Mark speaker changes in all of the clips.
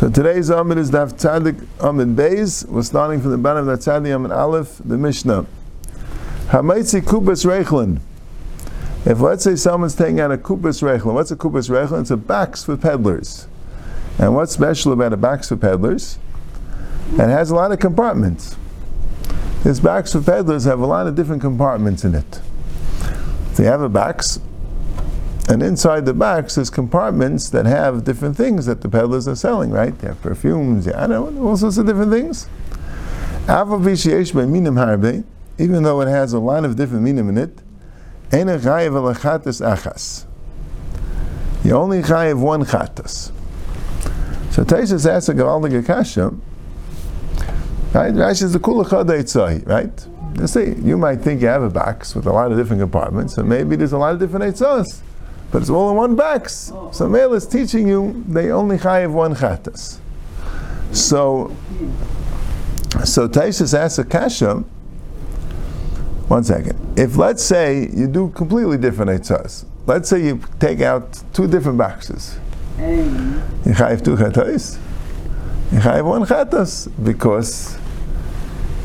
Speaker 1: So today's Amid is Daf Tzadik Amid Beis. We're starting from the bottom of the Tzadik Amid Aleph, the Mishnah. Hamaitzi Kubas Rechlin. If let's say someone's taking out a Kubas Rechlin, what's a Kubas Rechlin? It's a box for peddlers. And what's special about a box for peddlers? It has a lot of compartments. This box for peddlers have a lot of different compartments in it. They have a box, and inside the box there's compartments that have different things that the peddlers are selling, right? They have perfumes, I don't know, all sorts of different things. Even though it has a lot of different minim in it. You only chayiv one chatas. So Taisus asks a Gavaldig Akasha, right? Rashi is the kula chadaitzai, right? You see, you might think you have a box with a lot of different compartments, and maybe there's a lot of different eitzos, but it's all in one box. So Mele is teaching you they only chayiv one chatas. So, so Taisus asks a kasha. One second. If let's say you do completely different eitzos, let's say you take out two different boxes. You chayiv two chatas. You chayiv one chatas because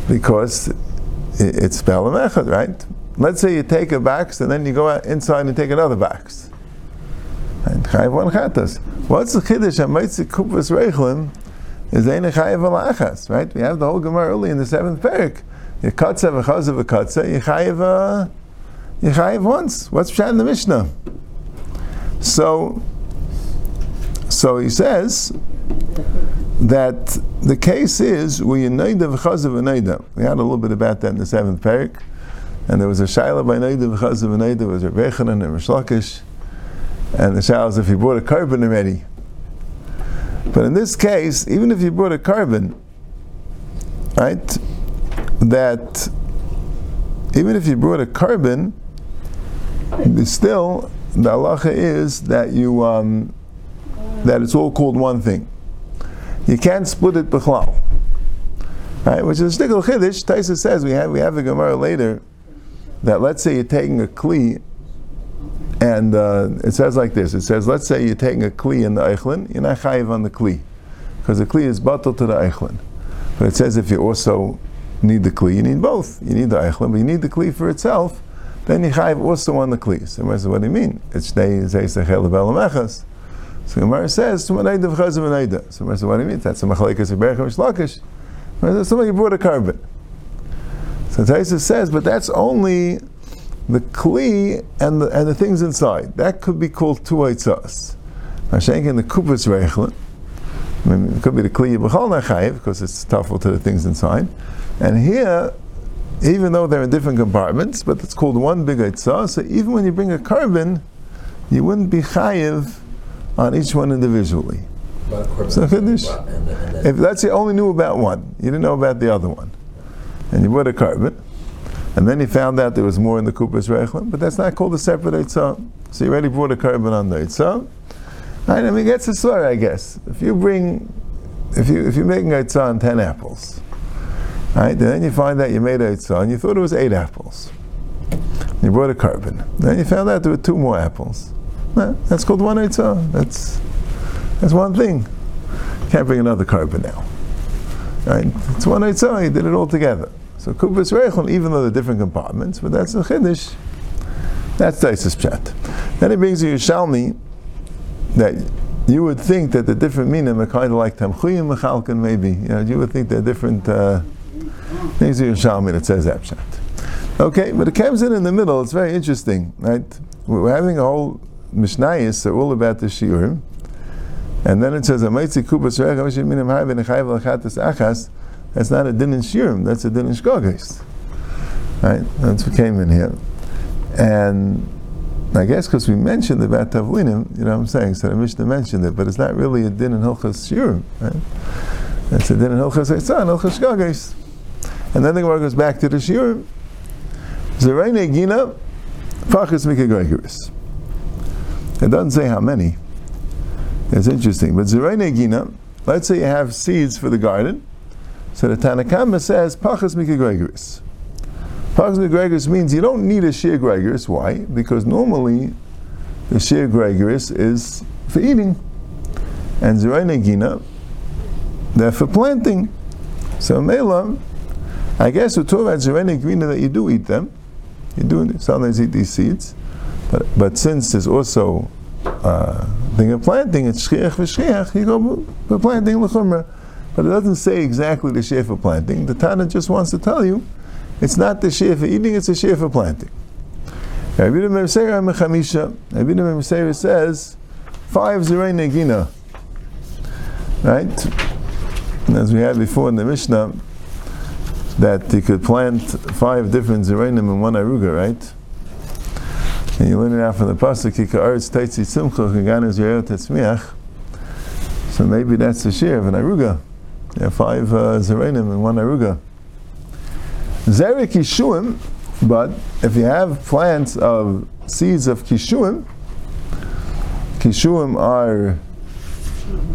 Speaker 1: because it's Be'elam Echad, right? Let's say you take a box and then you go inside and take another box. And chayiv one chatas. What's the chiddush? Amaitzi kupas reichlim is ein chayiv alachas, right? We have the whole Gemara early in the seventh parak. You katza v'chaza v'katza, you chayiv, uh, you chayiv once. What's pshat in the Mishnah? So, so he says that the case is we Naida v'chazav v'naida. We had a little bit about that in the seventh parak, and there was a shaila by Naida v'chazav v'naida was Rabbi Yechanan and Reish Lakish, and the shaila is if you brought a carbon already. But in this case, even if you brought a carbon, right, that even if you brought a carbon, still the halacha is that you um, that it's all called one thing. You can't split it b'chlal. Right, which is a stickel chiddush. Taisa says we have we have a gemara later that let's say you're taking a kli, and uh, it says like this. It says let's say you're taking a kli in the eichlin, you're not chayiv on the kli because the kli is batal to the eichlin. But it says if you also need the kli, you need both. You need the eichlin, but you need the kli for itself. Then you chayiv also on the kli. So Gemara says, what do you mean? It's they say sechel belamechas. So Gemara says, So Gemara says, what do you mean? That's a machlekes of Berach Mishlakish. Somebody brought a carbon. So Taisa says, but that's only the kli and the, and the things inside. That could be called two eitzas. Mashenk in the kupas reichlin. I mean, it could be the kli b'chol nachayiv because it's tough to the things inside. And here, even though they're in different compartments, but it's called one big eitzah. So even when you bring a carbon, you wouldn't be chayiv on each one individually. So. If that's you only knew about one, you didn't know about the other one, and you bought a carbon, and then he found out there was more in the Kupas Rechlim, but that's not called a separate Eitzah. So you already brought a carbon on the Eitzah. Right, I mean, that's a story, I guess. If you bring, if you if you're making Eitzah on ten apples, right, then you find out you made Eitzah and you thought it was eight apples. You brought a carbon. Then you found out there were two more apples. That's called one Eitzah. That's, that's one thing. Can't bring another carbon now. Right? It's one Eitzah, he did it all together. So Kubas Reichel, even though they're different compartments, but that's the Chiddush. That's Taisus Pshat. Then it brings you Yerushalmi that you would think that the different minim are kind of like Tamchuyim Mechalkan, maybe. You, know, you would think they're different uh, things of Yerushalmi that says that Okay, but it comes in in the middle. It's very interesting, right? We're having a whole Mishnayos are all about the shiurim, and then it says Amaitzi kubas minim achas. That's not a din in shiurim. That's a din in shkogis. Right. That's what came in here, and I guess because we mentioned about tavlinim, you know what I'm saying. So the Mishnah mentioned it, but it's not really a din in hilchas shiurim. Right? It's a din in hilchas eitzah hilchas shkogis. And then the Gemara goes back to the shiurim. Zerayne gina, fachis mikagregoris. It doesn't say how many. It's interesting. But Zerei Gina, let's say you have seeds for the garden. So the Tanakama says, Pachas Mikagregoris. Pachas Mikagregoris means you don't need a Shir Gregoris. Why? Because normally the Shir Gregoris is for eating. And Zerei Gina they're for planting. So Mela, I guess we're talking about Grina that you do eat them. You do sometimes eat these seeds. But, but since there's also uh, thing of planting, it's shchiach v'shchiach, you go for planting l'chumra. But it doesn't say exactly the share for planting. The Tana just wants to tell you it's not the share for eating, it's the for planting. Rabbi Meir says five zerei negina. Right? And as we had before in the Mishnah, that you could plant five different zereinim in one aruga, right? And you learn it out from the pasuk. So maybe that's the share of an aruga. Yeah, five uh, zereinim in one aruga. Zerek kishuim, but if you have plants of seeds of kishuim, kishuim are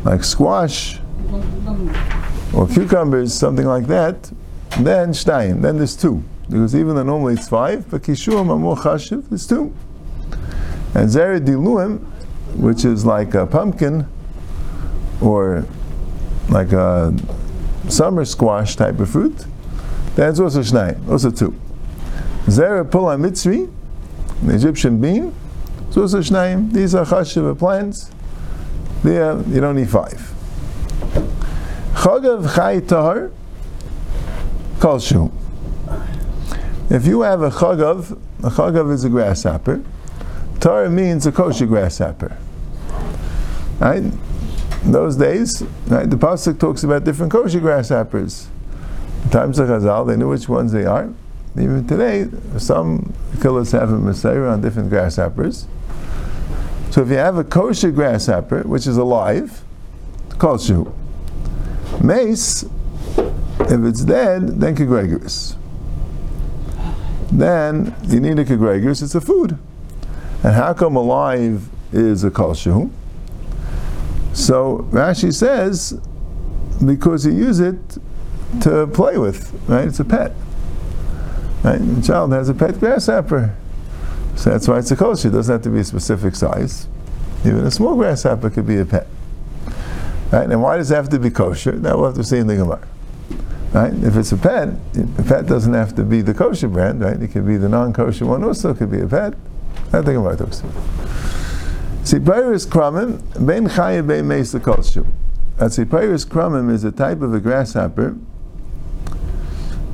Speaker 1: like squash or cucumbers, something like that, then shtein, then there's two. Because even though normally it's five, but kishuim are more chashiv, there's two. And zera diluim, which is like a pumpkin or like a summer squash type of fruit, that's also shnayim, also two. Zera pula mitzri, the Egyptian bean, it's also shnayim. These are chashiv plants. There, you don't need five. Chagav chay tahar, kalshu. If you have a chagav, a chagav is a grasshopper. Torah means a kosher grasshopper. Right? In those days, right, the pasuk talks about different kosher grasshoppers. In times of Chazal, they knew which ones they are. Even today, some killers have a messiah on different grasshoppers. So if you have a kosher grasshopper, which is alive, it's kosher. Mace, if it's dead, then kegregorus. Then you need a kegregorus, it's a food. And how come alive is a kosher? So Rashi says, because you use it to play with, right? It's a pet. Right? The child has a pet grasshopper. So that's why it's a kosher. It doesn't have to be a specific size. Even a small grasshopper could be a pet. Right? And why does it have to be kosher? That we'll have to see in the Gemara. Right? If it's a pet, the pet doesn't have to be the kosher brand, right? It could be the non-kosher one also could be a pet. I think about those. Siparis kramim, ben chaya ben meis kosher. A Siparis kramim is a type of a grasshopper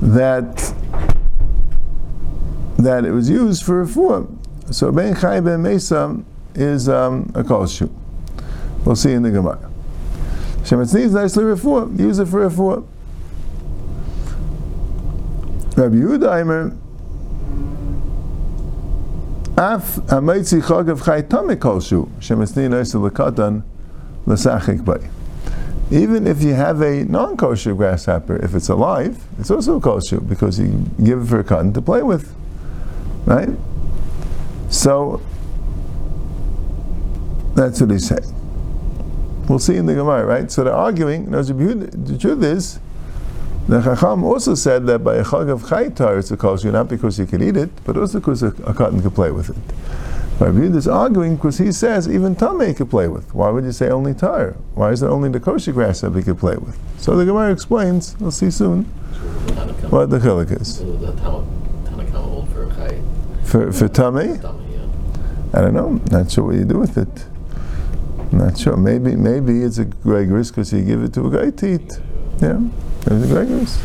Speaker 1: that that it was used for a form. So ben chaya ben mesa is um, a kosher. We'll see in the Gemara. Shemetzniz nicely refuah. Use it for refuah. Rabbi Yehuda Kolshu shemetzniz nicely lekatan lesachik bay. Even if you have a non-kosher grasshopper, if it's alive, it's also kosher because you give it for a cotton to play with, right? So that's what he's saying. We'll see in the Gemara, right? So they're arguing. Now, the truth is, the Chacham also said that by a chag of chaytar it's a kosher, not because you can eat it, but also because a, a cotton can play with it. Rabbi is arguing because he says even tamei could play with. Why would you say only tar? Why is it only the kosher grass that we could play with? So the Gemara explains. We'll see soon what the chilik is. For for tamei, I don't know. Not sure what you do with it. Not sure. Maybe maybe it's a gregorus because you give it to a guy to eat. Yeah, it's a gregorus.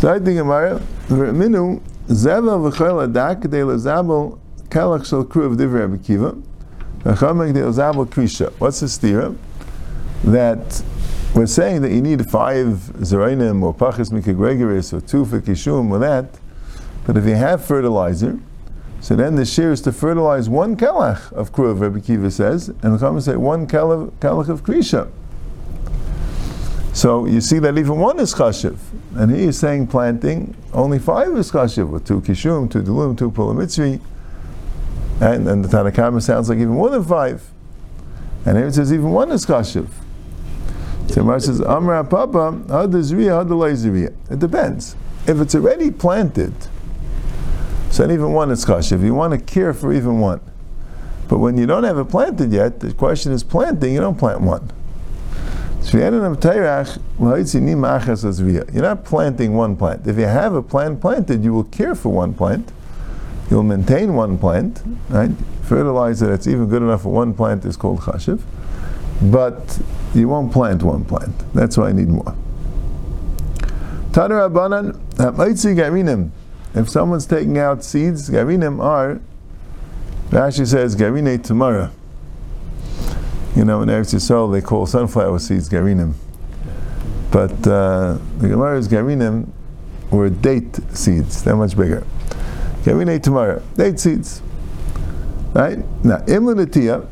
Speaker 1: So I think Gemara, Minu Zeva v'chol adak de lezabel kelach shel kru of divrei Rabbi Kiva. V'chomek de lezabel krisha. What's the stira? That we're saying that you need five zerainim or pachas mikagregoris or two for kishum or that, but if you have fertilizer, so then the shear is to fertilize one kelach of kruv, Rabbi Kiva says, and the comments say one kelach of krisha. So you see that even one is chashiv, and he is saying planting only five is chashiv with two kishum, two delum, two pulamitzri, and, and the Tanakama sounds like even more than five, and here it says even one is chashiv. So Mar says Amra Papa Hadazriya Hadalay It depends. If it's already planted so even one is chashiv. You want to care for even one. But when you don't have it planted yet, the question is planting, you don't plant one. You're not planting one plant. If you have a plant planted, you will care for one plant. You'll maintain one plant, right? Fertilizer that's even good enough for one plant is called chashiv. But you won't plant one plant. That's why I need more. If someone's taking out seeds, garinim are, Rashi says, garine tomorrow. You know, in Eretz Yisrael they call sunflower seeds garinim. But uh, the Gemara's garinim were date seeds. They're much bigger. Garine tomorrow. Date seeds. Right? Now, imlanatia,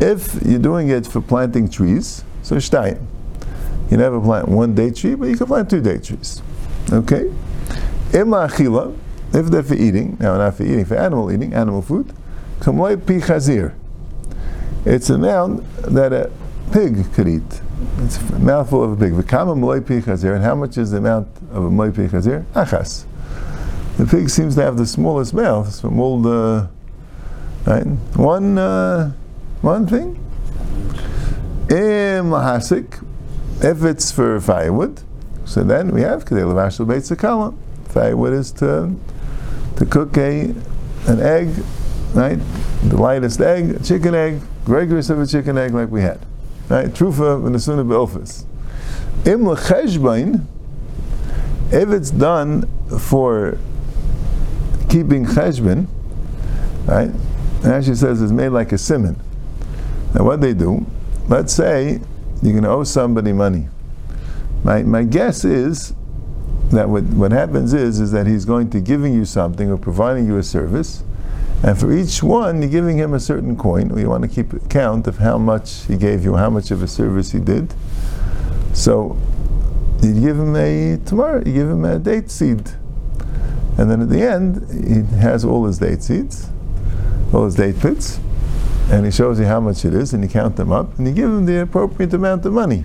Speaker 1: if you're doing it for planting trees, so shtayim. You never plant one date tree, but you can plant two date trees. Okay? Imla achila, if they're for eating, now not for eating, for animal eating, animal food, kamloy pi chazir it's a amount that a pig could eat. It's a mouthful of a pig. V'kama moloi chazir, and how much is the amount of a moloi chazir? Achas. The pig seems to have the smallest mouth from all the right. One uh, one thing. Im lahasik, if it's for firewood, so then we have kedei levashel beit sakala. Firewood is to to cook a an egg, right? The lightest egg, chicken egg, Of a chicken egg like we had. Right? Trufa v'nesuna be'ofis. Im l'cheshbain, if it's done for keeping cheshbon, right? It actually says it's made like a simon. Now what they do, let's say you're going to owe somebody money. My, my guess is that what, what happens is, is that he's going to giving you something or providing you a service, and for each one, you're giving him a certain coin, you want to keep count of how much he gave you, how much of a service he did. So you give him a tomorrow, you give him a date seed. And then at the end, he has all his date seeds, all his date pits, and he shows you how much it is, and you count them up, and you give him the appropriate amount of money.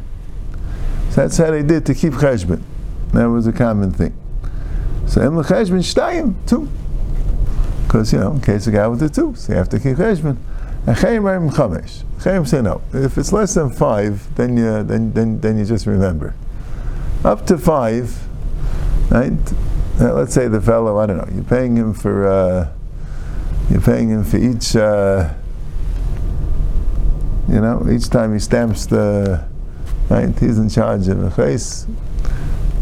Speaker 1: So that's how they did to keep cheshbon. That was a common thing. So em cheshbon shtayim, two. Because, you know, in case a guy with the two, so you have to keep cheshbon. And chayim chamesh. Say no. If it's less than five, then you, then, then, then you just remember. Up to five, right? Uh, let's say the fellow, I don't know, you're paying him for, uh, you're paying him for each, uh, you know, each time he stamps the, right? He's in charge of a face,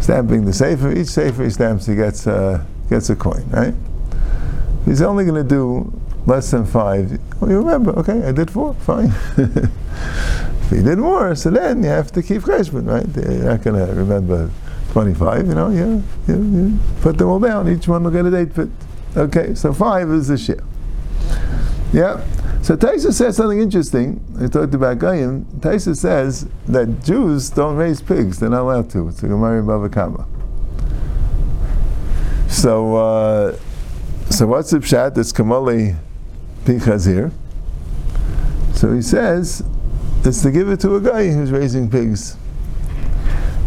Speaker 1: stamping the safer. Each safer he stamps, he gets, uh, gets a coin, right? He's only going to do less than five. Well, you remember, okay, I did four, fine. if he did more, so then you have to keep cheshbon, right? You're not going to remember 25, you know, you, you, you, put them all down, each one will get a date fit. Okay, so five is the share. Yeah. So Taisa says something interesting. We talked about Goyim. Taisa says that Jews don't raise pigs; they're not allowed to. It's a Gemara Bava Kama. So uh, so what's the pshat? It's Kamali Pichazir. So he says it's to give it to a guy who's raising pigs.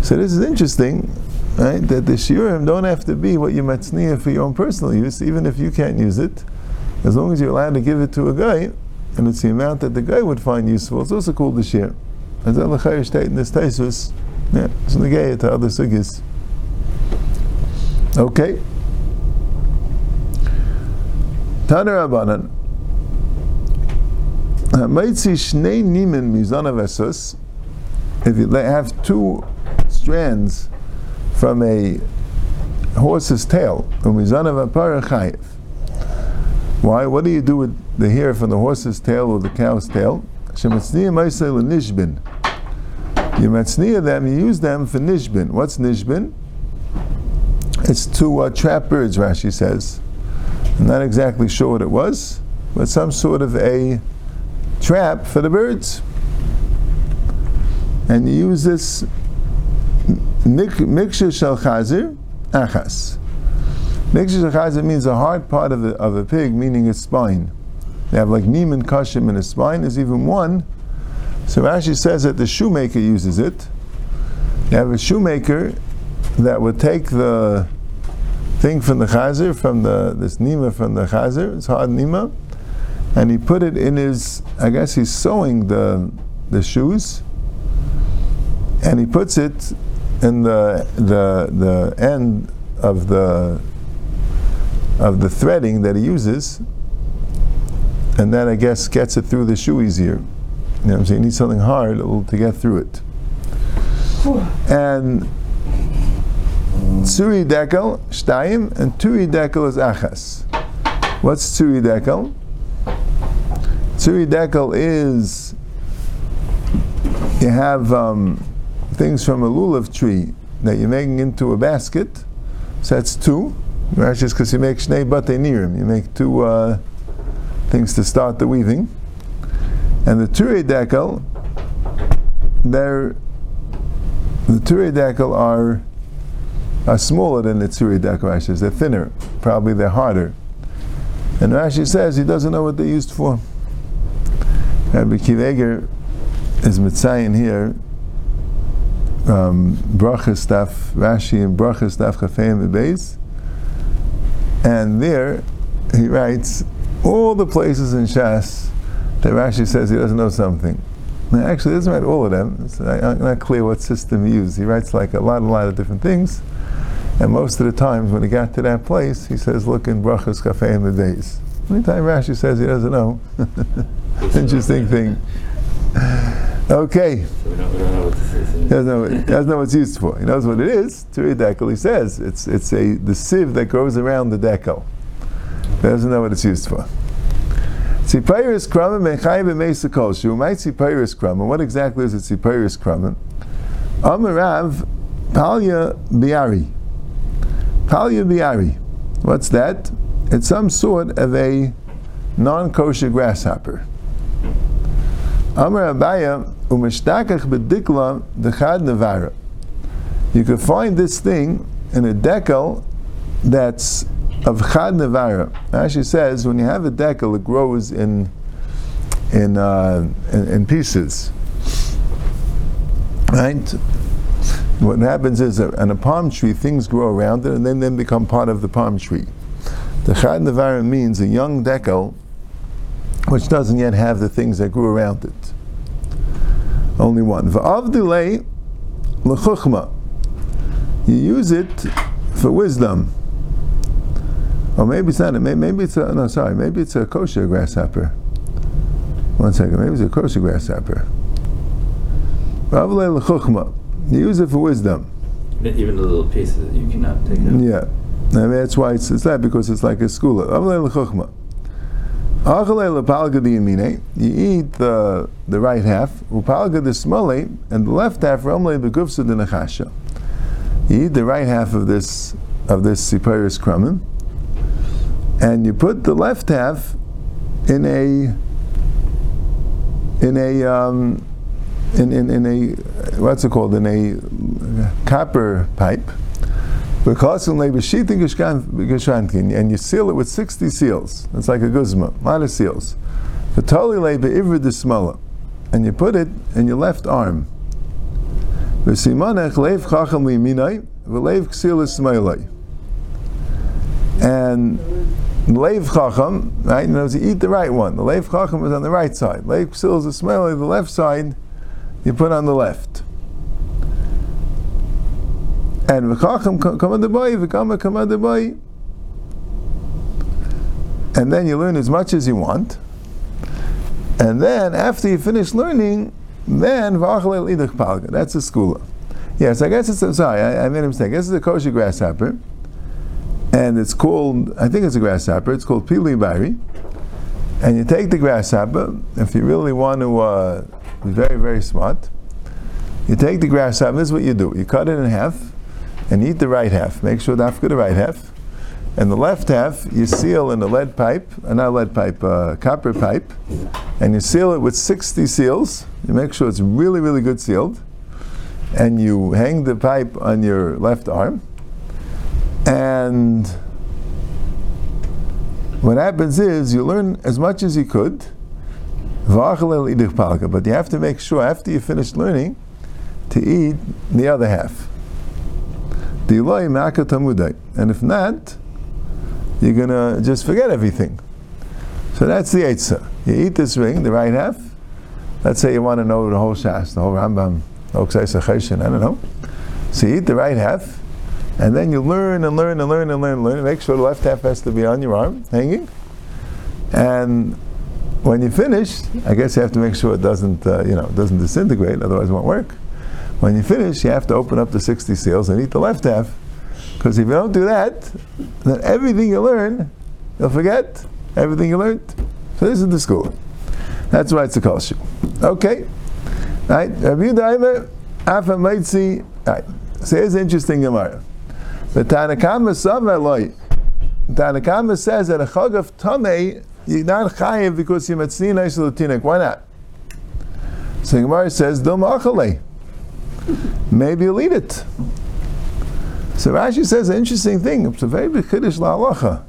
Speaker 1: So this is interesting, right? That the shiurim don't have to be what you matzniya for your own personal use, even if you can't use it. As long as you're allowed to give it to a guy, and it's the amount that the guy would find useful, it's also called the shir. As Allah Chayyar state in this Taisus, yeah, it's negayah to other sugis. Okay. Abanan. Maitzi Shnei Nimen Mizana. If you have two strands from a horse's tail, Mizana Vapara. Why? What do you do with the hair from the horse's tail or the cow's tail? Shematzniya Maisel Nishbin. You matzniya them, you use them for nishbin. What's nishbin? It's to uh, trap birds, Rashi says. I'm not exactly sure what it was, but some sort of a trap for the birds. And you use this mixture shel chazir achas. Mixture shel chazir means the hard part of, the, of a pig, meaning its spine. They have like niman kashim in the spine. There's even one. So Rashi says that the shoemaker uses it. You have a shoemaker that would take the thing from the chazer, from the this nima from the chazer, it's hard nima, and he put it in his. I guess he's sewing the the shoes and he puts it in the the the end of the of the threading that he uses, and then I guess gets it through the shoe easier. You know what I'm saying? You need something hard to get through it. And Tsuri dekel, shtayim, and turi dekel is achas. What's tsuri dekel? Tsuri dekel is you have um, things from a lulav tree that you're making into a basket. So that's two. Rashi because you make shnei bate nirim. You make two uh, things to start the weaving. And the turi dekel, they're the turi dekel are are smaller than the tzuri dekel They're thinner. Probably they're harder. And Rashi says he doesn't know what they're used for. Rabbi Akiva Eiger is mitzayin here. Um, bracha Rashi and bracha stuff, chafeim beis. And there he writes all the places in Shas that Rashi says he doesn't know something. Now, actually, he doesn't write all of them. It's not clear what system he used. He writes like a lot, a lot of different things. And most of the times when he got to that place, he says, look in Brachas Cafe in the days. Anytime Rashi says he doesn't know. Interesting thing. Okay.
Speaker 2: So we don't, we don't know what this is.
Speaker 1: He doesn't know, he doesn't know what it's used for. He knows what it is. Turi dekel, he says. It's, it's a, the sieve that goes around the dekel. He doesn't know what it's used for. Tzipiris kramen menchayim b'meisa koshu. Might tzipiris kramen. What exactly is a tzipiris kramen? Amarav palya biari. Palya biari. What's that? It's some sort of a non-kosher grasshopper. Amar Abaya umeshtakach bedikla dechad nevara. You can find this thing in a decal that's of chad nevara. Actually says when you have a decal, it grows in in, uh, in, in pieces. Right? What happens is that on a palm tree, things grow around it and then, then become part of the palm tree. The chad nevara means a young decal which doesn't yet have the things that grew around it. Only one. V'avdilei l'chuchma. You use it for wisdom. Or maybe it's not. Maybe it's a no. Sorry. Maybe it's a kosher grasshopper. One second. Maybe it's a kosher grasshopper. V'avdilei l'chuchma. You use it for wisdom.
Speaker 2: Even the little pieces that you cannot take out.
Speaker 1: Yeah. I mean, that's why it's, it's that because it's like a l'chuchma. You eat the, the right half, upalga the smale, and the left half begufsa the nechasha. You eat the right half of this of this siparis krumim, and you put the left half in a in a um, in, in, in a what's it called in a copper pipe and you seal it with 60 seals. It's like a guzma, a lot of seals. And you put it in your left arm. And Leiv Chacham, right? You know, you eat the right one. The Leiv Chacham is on the right side. Leiv Ksil is the the left side, you put on the left. And v'chacham kama boy, v'kama kama boy. And then you learn as much as you want. And then after you finish learning, then v'achalel idach palga. That's a skula. Yes, I guess it's a, sorry, I, I made a mistake. This is a kosher grasshopper, and it's called I think it's a grasshopper. It's called pili bari. And you take the grasshopper. If you really want to uh, very very smart, you take the grasshopper. This is what you do. You cut it in half and eat the right half. Make sure that's for the right half. And the left half, you seal in a lead pipe, uh, not lead pipe, uh, copper pipe, and you seal it with 60 seals. You make sure it's really, really good sealed. And you hang the pipe on your left arm. And what happens is you learn as much as you could, but you have to make sure after you finish learning to eat the other half. And if not, you're to just forget everything. So that's the Eitzah. You eat this ring, the right half. Let's say you want to know the whole Shas, the whole Rambam. I don't know. So you eat the right half, and then you learn and learn and learn and learn and learn. Make sure the left half has to be on your arm, hanging. And when you finish, I guess you have to make sure it doesn't, uh, you know, doesn't disintegrate, otherwise it won't work. When you finish, you have to open up the 60 seals and eat the left half. Because if you don't do that, then everything you learn, you'll forget everything you learned. So this is the school. That's why it's a kosher. Okay. Right. Rabbi Yudaima, Afa Maitzi. Right. So here's an interesting Gemara. The Tanakama says that a chag of Tamei, you're not chayiv because you're metznin isolatinuk. Why not? So Gemara says, Dil ma'achalei. Maybe you'll eat it. So Rashi says an interesting thing. It's a very big chiddush la'alacha.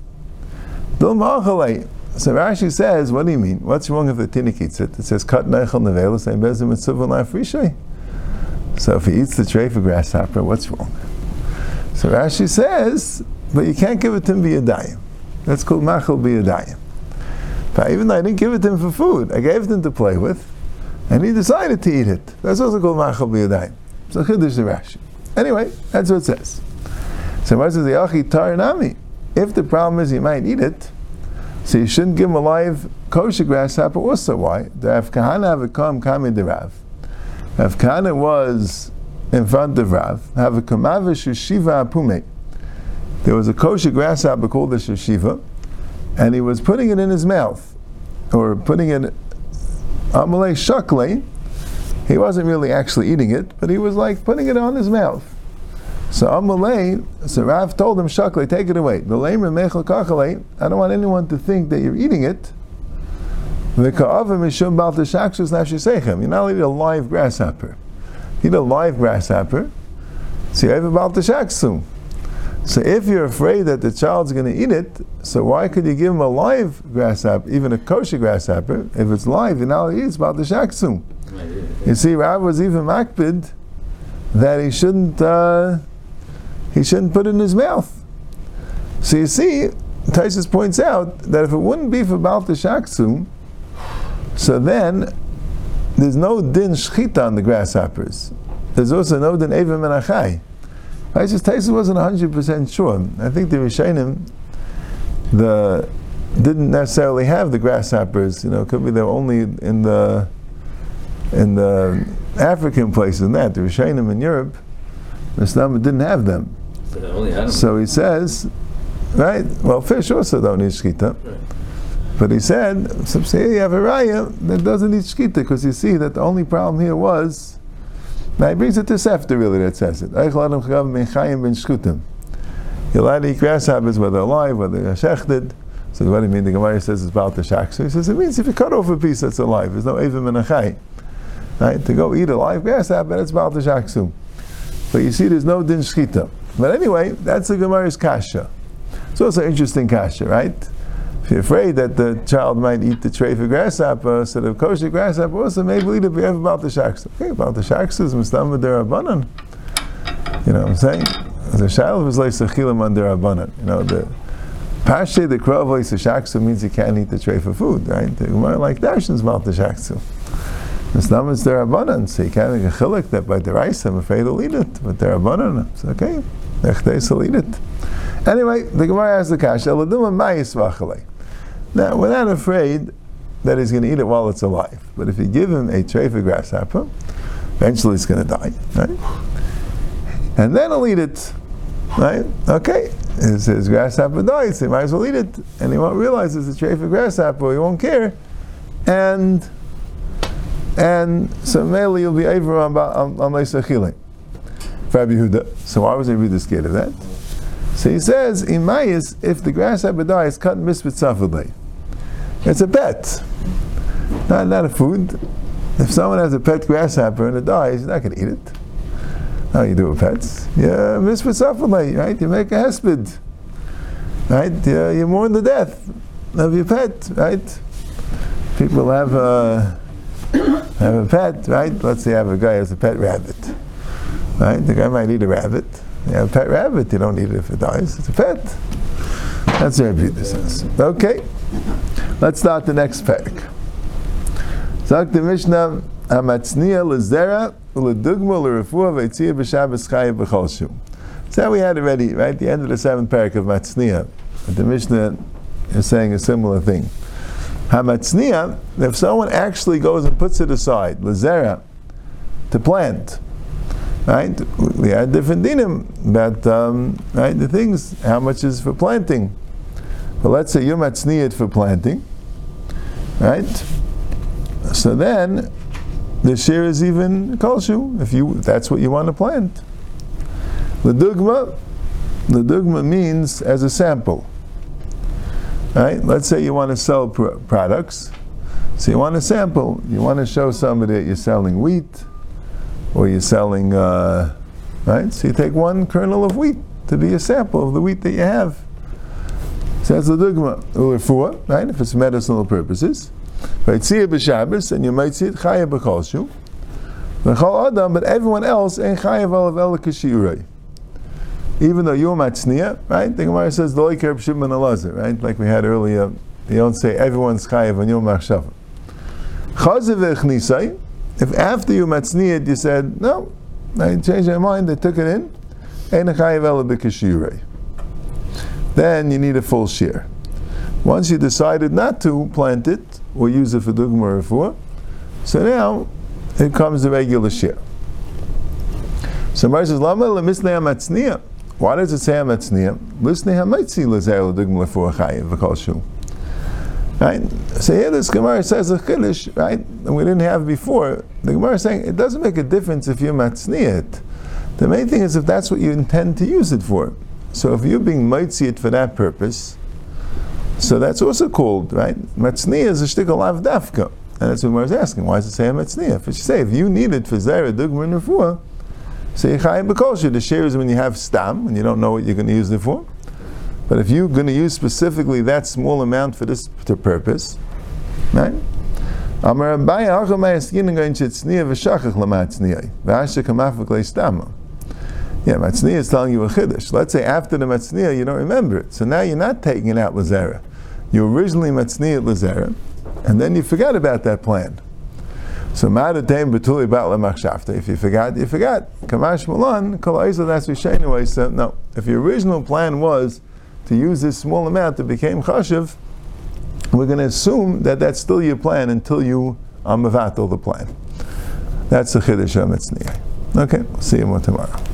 Speaker 1: Dil ma'achalei. So Rashi says, what do you mean? What's wrong if the tinnik eats it? It says, cut neichel nevela, same bezim mitzvah la'afrishay. So if he eats the tray for grasshopper, what's wrong? So Rashi says, but you can't give it to him biyadayim. That's called machal biyadayim. Even though I didn't give it to him for food, I gave it to him to play with, and he decided to eat it. That's also called machal biyadayim. So chiddush the Rashi. Anyway, that's what it says. So what says the achi tar nami? If the problem is he might eat it, so you shouldn't give him a live kosher grasshopper. Also, why? The Rav Kahana have a kam kami Rav. Rav Kahana was in front of Rav. Have a kamavish shiva apume. There was a kosher grasshopper called the sheshiva, and he was putting it in his mouth, or putting it amalei shakle. He wasn't really actually eating it, but he was like putting it on his mouth. So Amalei, so Rav told him, Shakle, take it away. The I don't want anyone to think that you're eating it. The. You're not eating a live grasshopper. Eat a live grasshopper, so you have about teshaksu. So if you're afraid that the child's going to eat it, so why could you give him a live grasshopper, even a kosher grasshopper? If it's live, you're not eats about the shaksu. You see, Rav was even makbid that he shouldn't uh, he shouldn't put it in his mouth. So you see, Taisus points out that if it wouldn't be for Baal Shaksu, so then there's no din shchita on the grasshoppers. There's also no din eva menachai. Taisus Taisus wasn't 100% sure. I think the Rishonim the didn't necessarily have the grasshoppers. You know, could be they're only in the in the African places and that. The Rishonim in Europe, Islam didn't have them.
Speaker 2: So,
Speaker 1: so he says, right? Well, fish also don't need shkita.
Speaker 2: Right.
Speaker 1: But he said, so say you have a raya that doesn't need shkita because you see that the only problem here was. Now he brings it to Sefta really that says it. You're allowed to eat grasshoppers whether alive, whether shechted. So what do you mean? The Gemara says it's about the shaksu. He says it means if you cut off a piece that's alive, there's no and a Right? To go eat a live grasshopper, it's about the shaksu. But you see, there's no din shkita. But anyway, that's the Gemara's kasha. It's also interesting kasha, right? If you're afraid that the child might eat the tray for grasshopper instead of kosher grasshopper, also maybe it if you have about the shaks. Okay, about the shaks is mustamba derabanan. You know what I'm saying? The shail was like sechilim on derabanan. You know, the pashe, the kravoy, the shaksu means you can't eat the tray for food, right? The Gemara like dashin's about the shaksu. It's not much derabanan, so you can't make a chilik that by the rice, I'm afraid he'll eat it. But derabanan, it's okay. Will eat it. Anyway, the Gemara asks the kasha, Now, we're not afraid that he's going to eat it while it's alive. But if you give him a tray for grasshopper, eventually he's going to die, right? And then he'll eat it, right? Okay, his, his grasshopper dies, he might as well eat it, and he won't realize it's a tray for grasshopper, he won't care, and and so mainly you'll be over on on, on Leisachile. Rabbi Yehuda. So why was Rabbi Yehuda scared of that? So he says, in Mayas, if the grasshopper dies, cut misbit It's a pet, not, not a food. If someone has a pet grasshopper and it dies, you're not going to eat it. How you do with pets? Yeah, uh, misbit right? You make a hesped, right? You, you mourn the death of your pet, right? People have a, have a pet, right? Let's say you have a guy who has a pet rabbit. Right? The guy might eat a rabbit. You have a pet rabbit, you don't eat it if it dies. It's a pet. That's what Rabbi says. Okay. Let's start the next parak. Zak the Mishnah, Hamatznia lezera uledugma l'refuah v'etzia b'shabbos chayiv b'chol shu. So we had already, right? The end of the seventh parak of Matznia. The Mishnah is saying a similar thing. Hamatznia, if someone actually goes and puts it aside, lezera, to plant, right? We had different dinim about, um, right? The things, how much is for planting. But let's say you're matzniyat for planting, right? So then, the share is even kolshu, if you, if that's what you want to plant. The dugma, the dugma means as a sample. Right? Let's say you want to sell pr- products. So you want a sample. You want to show somebody that you're selling wheat, or you're selling, uh, right? So you take one kernel of wheat to be a sample of the wheat that you have. So that's the dugma. Ulefua, right? If it's medicinal purposes. Right? See it b'Shabbos, and you might see it chayav b'kolshu. V'chol adam, but everyone else ain't chayav alav el kashirei even though you're matzniya, right? The Gemara says the loiker b'shimon alazir, right? Like we had earlier, they don't say everyone's chayiv on yom machshava. Chaziv echnisai, if after you matzniya you said no, I changed my mind, they took it in, ein chayiv ela b'kashirei. Then you need a full share. Once you decided not to plant it or use it for dugma or for, so now it comes the regular share. So Mar says, Lama lemisnei amatzniya. Why does it say amatzniya? Lisnei hamaitzi lezer ledugma lefu achayiv v'kolshu. Right? So here this Gemara says a chiddush, right? And we didn't have before. The Gemara is saying it doesn't make a difference if you're matzniyat. The main thing is if that's what you intend to use it for. So if you're being mitziyat for that purpose, so that's also called, right? Matzniya is a shtickle lav dafka. And that's what I was asking. Why does it say matzniya? If you say, if you need it for zera, dugma, and refuah, so Yechayim B'kosher, the share is when you have stam and you don't know what you're going to use it for. But if you're going to use specifically that small amount for this purpose, right? Amar Abaya Eskin Gain Shetzniya V'Shachach Lamatzniya V'Asha Kamafik Leistama. Yeah, Matzniya is telling you a chiddush. Let's say after the Matzniya you don't remember it, so now you're not taking it out Lazera. You originally Matzniya Lazera, and then you forgot about that plan. So ma'adatem betuli bat lemachshavta. If you forgot, you forgot. Kamash malan kol that's v'sheinu So no, if your original plan was to use this small amount that became chashiv, we're going to assume that that's still your plan until you are the plan. That's the chiddush of Okay, we'll see you more tomorrow.